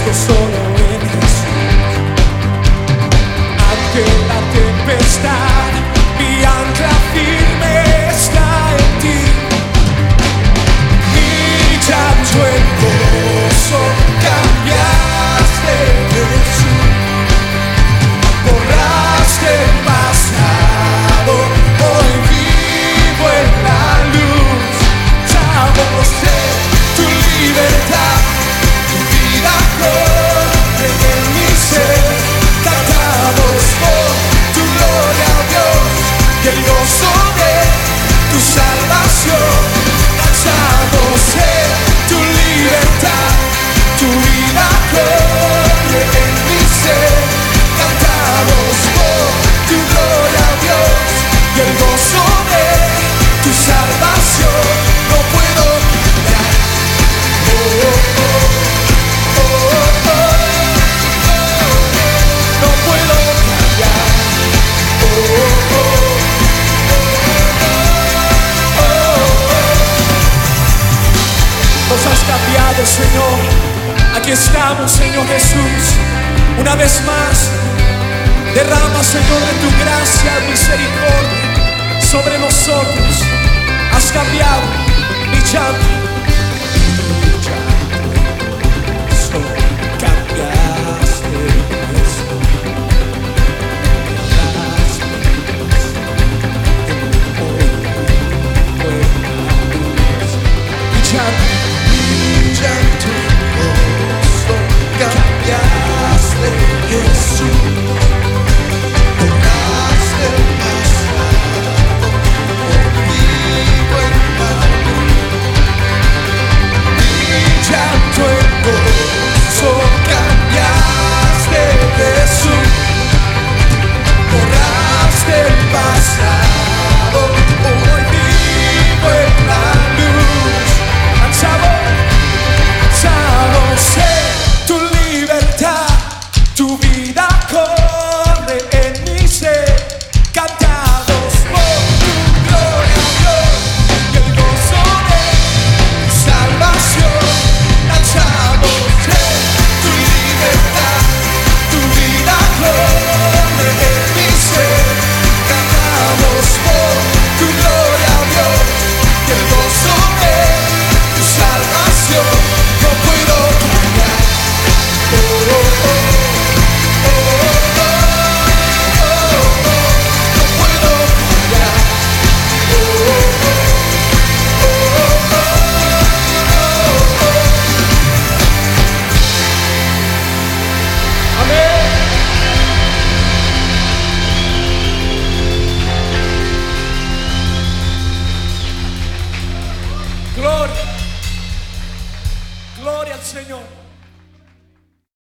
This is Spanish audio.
que solo Nos has cambiado, Señor. Aquí estamos, Señor Jesús. Una vez más, derrama, Señor, de tu gracia, misericordia sobre nosotros. Has cambiado mi llanto